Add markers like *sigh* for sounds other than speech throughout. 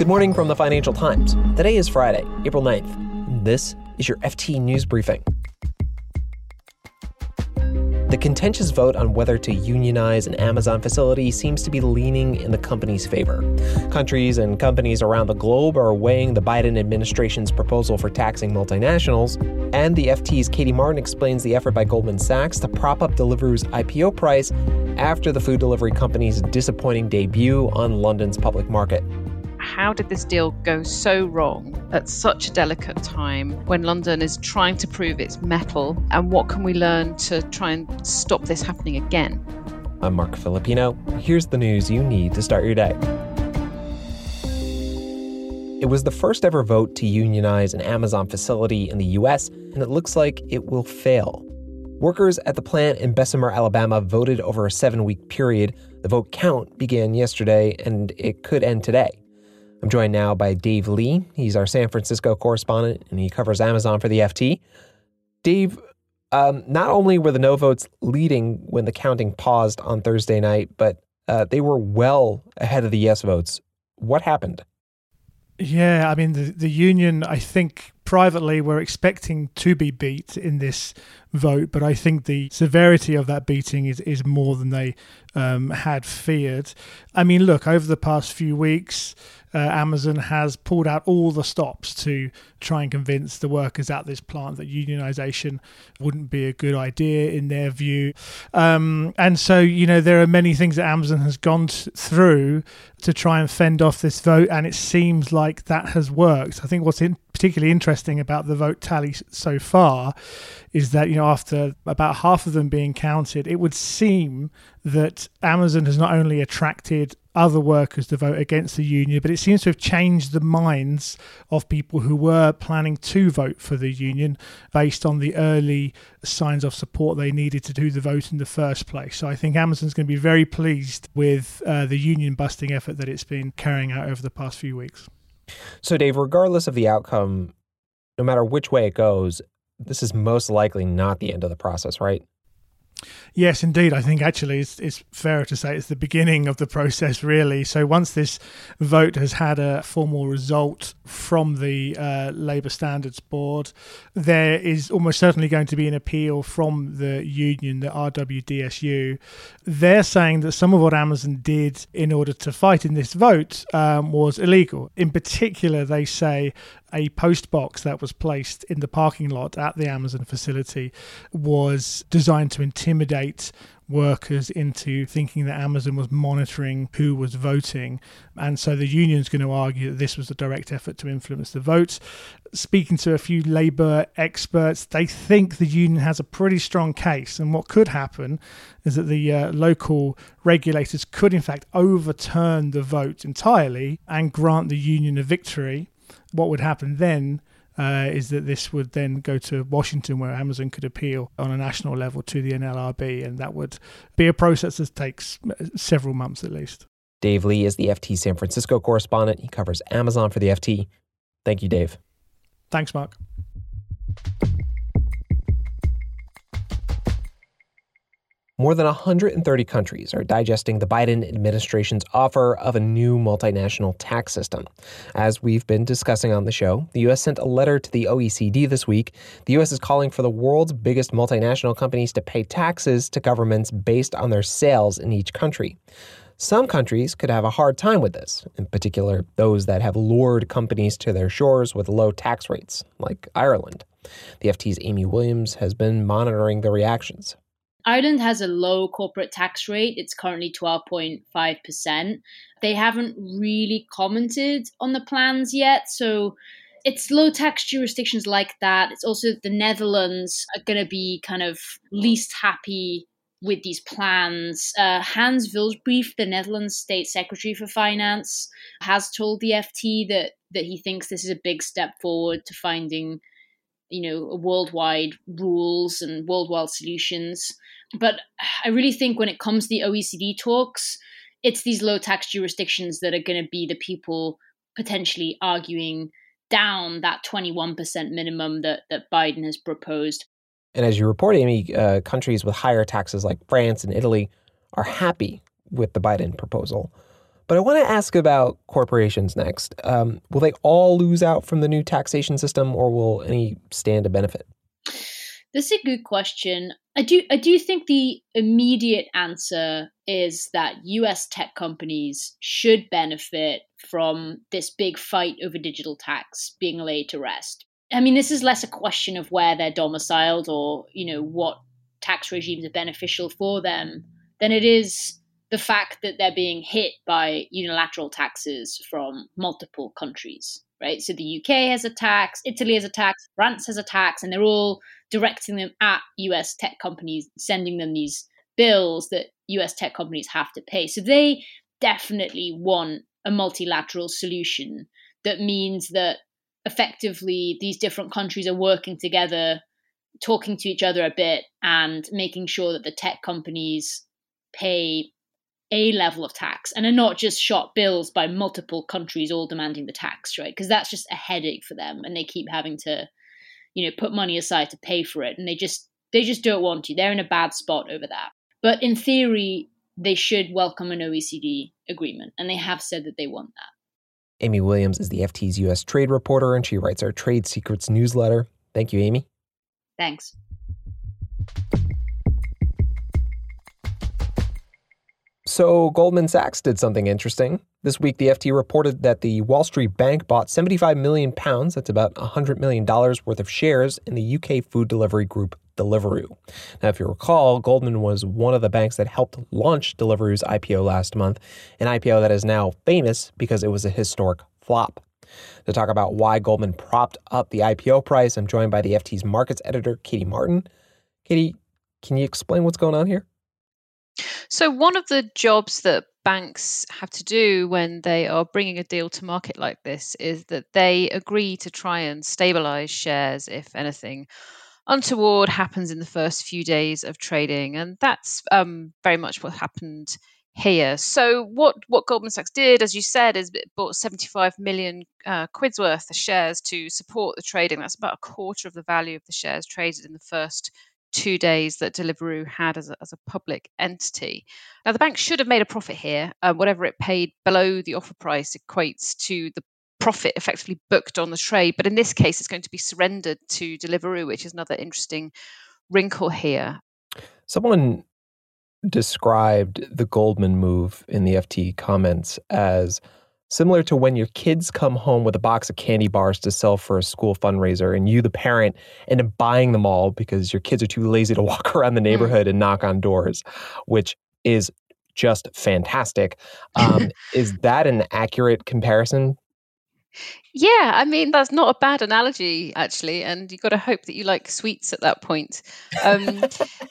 Good morning from the Financial Times. Today is Friday, April 9th. This is your FT News Briefing. The contentious vote on whether to unionize an Amazon facility seems to be leaning in the company's favor. Countries and companies around the globe are weighing the Biden administration's proposal for taxing multinationals, and the FT's Katie Martin explains the effort by Goldman Sachs to prop up Deliveroo's IPO price after the food delivery company's disappointing debut on London's public market how did this deal go so wrong at such a delicate time when London is trying to prove its mettle? And what can we learn to try and stop this happening again? I'm Marc Filippino. Here's the news you need to start your day. It was the first ever vote to unionize an Amazon facility in the US, and it looks like it will fail. Workers at the plant in Bessemer, Alabama voted over a seven week period. The vote count began yesterday, and it could end today. I'm joined now by Dave Lee. He's our San Francisco correspondent and he covers Amazon for the FT. Dave, um, not only were the no votes leading when the counting paused on Thursday night, but uh, they were well ahead of the yes votes. What happened? Yeah, I mean, the, the union, I think privately were expecting to be beat in this vote, but I think the severity of that beating is, is more than they um, had feared. I mean, look, over the past few weeks, uh, Amazon has pulled out all the stops to try and convince the workers at this plant that unionization wouldn't be a good idea in their view. Um, and so, you know, there are many things that Amazon has gone t- through to try and fend off this vote, and it seems like that has worked. I think what's in particularly interesting about the vote tally so far is that you know after about half of them being counted, it would seem that Amazon has not only attracted other workers to vote against the union, but it seems to have changed the minds of people who were planning to vote for the union based on the early signs of support they needed to do the vote in the first place. So I think Amazon's going to be very pleased with uh, the union busting effort that it's been carrying out over the past few weeks. So, Dave, regardless of the outcome, no matter which way it goes, this is most likely not the end of the process, right? Yes, indeed. I think actually it's, it's fairer to say it's the beginning of the process, really. So once this vote has had a formal result from the uh, Labour Standards Board, there is almost certainly going to be an appeal from the union, the RWDSU. They're saying that some of what Amazon did in order to fight in this vote um, was illegal. In particular, they say a post box that was placed in the parking lot at the Amazon facility was designed to intimidate workers into thinking that Amazon was monitoring who was voting. And so the union's going to argue that this was a direct effort to influence the vote. Speaking to a few Labour experts, they think the union has a pretty strong case. And what could happen is that the uh, local regulators could, in fact, overturn the vote entirely and grant the union a victory what would happen then uh, is that this would then go to Washington, where Amazon could appeal on a national level to the NLRB, and that would be a process that takes several months at least. Dave Lee is the FT San Francisco correspondent. He covers Amazon for the FT. Thank you, Dave. Thanks, Marc. More than 130 countries are digesting the Biden administration's offer of a new multinational tax system. As we've been discussing on the show, the U.S. sent a letter to the OECD this week. The U.S. is calling for the world's biggest multinational companies to pay taxes to governments based on their sales in each country. Some countries could have a hard time with this, in particular, those that have lured companies to their shores with low tax rates, like Ireland. The FT's Amy Williams has been monitoring the reactions. Ireland has a low corporate tax rate. It's currently 12.5%. They haven't really commented on the plans yet. So it's low tax jurisdictions like that. It's also the Netherlands are going to be kind of least happy with these plans. Uh, Hans Vijlbrief, the Netherlands State Secretary for Finance, has told the FT that that he thinks this is a big step forward to finding you know worldwide rules and worldwide solutions. But i really think when it comes to the oecd talks it's these low tax jurisdictions that are going to be the people potentially arguing down that 21% minimum that, that biden has proposed. And as you report amy uh, countries with higher taxes like france and italy are happy with the biden proposal But I want to ask about corporations next. Um, will they all lose out from the new taxation system, or will any stand to benefit? This is a good question. I do I do think the immediate answer is that US tech companies should benefit from this big fight over digital tax being laid to rest. I mean, this is less a question of where they're domiciled or, you know, what tax regimes are beneficial for them than it is the fact that they're being hit by unilateral taxes from multiple countries, right? So the UK has a tax, Italy has a tax, France has a tax, and they're all directing them at US tech companies, sending them these bills that US tech companies have to pay. So they definitely want a multilateral solution that means that effectively these different countries are working together, talking to each other a bit, and making sure that the tech companies pay a level of tax and are not just shot bills by multiple countries all demanding the tax, right? Because that's just a headache for them and they keep having to you know put money aside to pay for it and they just they just don't want to. They're in a bad spot over that. But in theory they should welcome an oecd agreement and they have said that they want that. Amy williams is the ft's us trade reporter and she writes our trade secrets newsletter. Thank you amy. Thanks So, Goldman Sachs did something interesting. This week, the FT reported that the Wall Street Bank bought 75 million pounds, that's about $100 million worth of shares in the UK food delivery group Deliveroo. Now, if you recall, Goldman was one of the banks that helped launch Deliveroo's IPO last month, an IPO that is now famous because it was a historic flop. To talk about why Goldman propped up the IPO price, I'm joined by the FT's markets editor, Katie Martin. Katie, can you explain what's going on here? So, one of the jobs that banks have to do when they are bringing a deal to market like this is that they agree to try and stabilize shares if anything untoward happens in the first few days of trading. And that's um, very much what happened here. So what what Goldman Sachs did, as you said, is it bought 75 million uh, quid's worth of shares to support the trading. That's about a quarter of the value of the shares traded in the first two days that Deliveroo had as a, as a public entity. Now, the bank should have made a profit here. Uh, whatever it paid below the offer price equates to the profit effectively booked on the trade. But in this case, it's going to be surrendered to Deliveroo, which is another interesting wrinkle here. Someone described the Goldman move in the FT comments as similar to when your kids come home with a box of candy bars to sell for a school fundraiser and you the parent end up buying them all because your kids are too lazy to *laughs* walk around the mm. neighborhood and knock on doors which is just fantastic *laughs* um, is that an accurate comparison yeah, I mean that's not a bad analogy actually, and you've got to hope that you like sweets at that point. Um,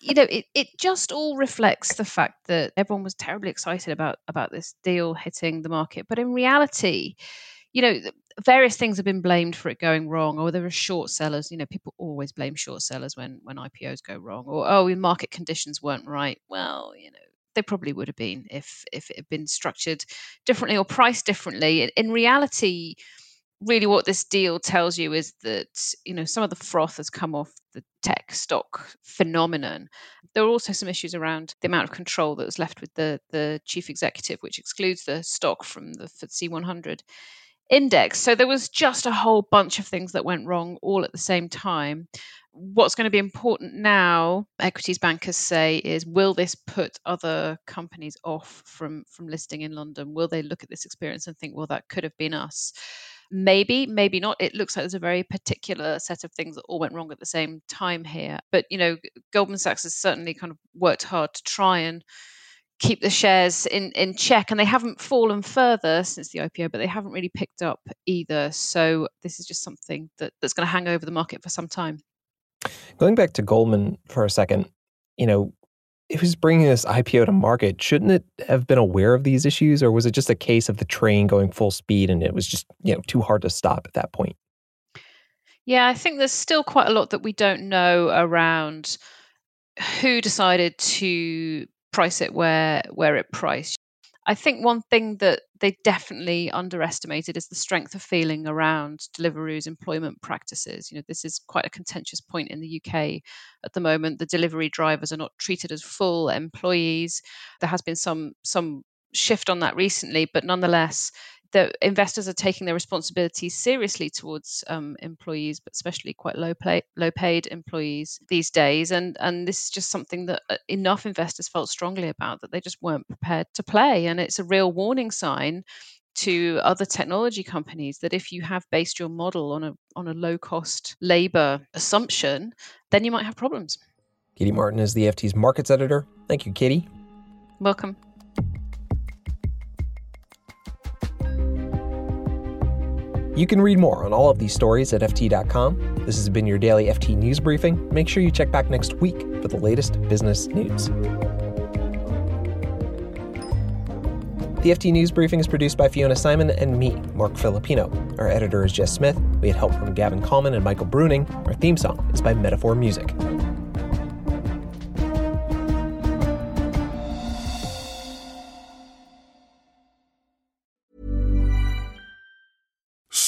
you know, it, it just all reflects the fact that everyone was terribly excited about about this deal hitting the market, but in reality, you know, various things have been blamed for it going wrong, or there are short sellers. You know, people always blame short sellers when when IPOs go wrong, or oh, market conditions weren't right. Well, you know, they probably would have been if if it had been structured differently or priced differently. In, reality, really what this deal tells you is that you know some of the froth has come off the tech stock phenomenon. There are also some issues around the amount of control that was left with the the chief executive which excludes the stock from the FTSE 100 index. So there was just a whole bunch of things that went wrong all at the same time what's going to be important now equities bankers say is will this put other companies off from from listing in london will they look at this experience and think well that could have been us maybe maybe not it looks like there's a very particular set of things that all went wrong at the same time here but you know goldman sachs has certainly kind of worked hard to try and keep the shares in, in check and they haven't fallen further since the IPO, but they haven't really picked up either. So this is just something that, that's going to hang over the market for some time. Going back to Goldman for a second, you know, it was bringing this IPO to market. Shouldn't it have been aware of these issues, or was it just a case of the train going full speed and it was just you know too hard to stop at that point? Yeah, I think there's still quite a lot that we don't know around who decided to price it where where it priced. I think one thing that they definitely underestimated is the strength of feeling around Deliveroo's employment practices. You know, this is quite a contentious point in the UK at the moment. The delivery drivers are not treated as full employees. There has been some some shift on that recently, but nonetheless, the investors are taking their responsibilities seriously towards um, employees, but especially quite low pay, low paid employees these days. And and this is just something that uh, enough investors felt strongly about that they just weren't prepared to play. And it's a real warning sign to other technology companies that if you have based your model on a on a low cost labor assumption, then you might have problems. Katie Martin is the FT's markets editor. Thank you, Katie. Welcome. You can read more on all of these stories at FT.com. This has been your daily FT News Briefing. Make sure you check back next week for the latest business news. The FT News Briefing is produced by Fiona Simon and me, Marc Filippino. Our editor is Jess Smith. We had help from Gavin Kallman and Michael Bruning. Our theme song is by Metaphor Music.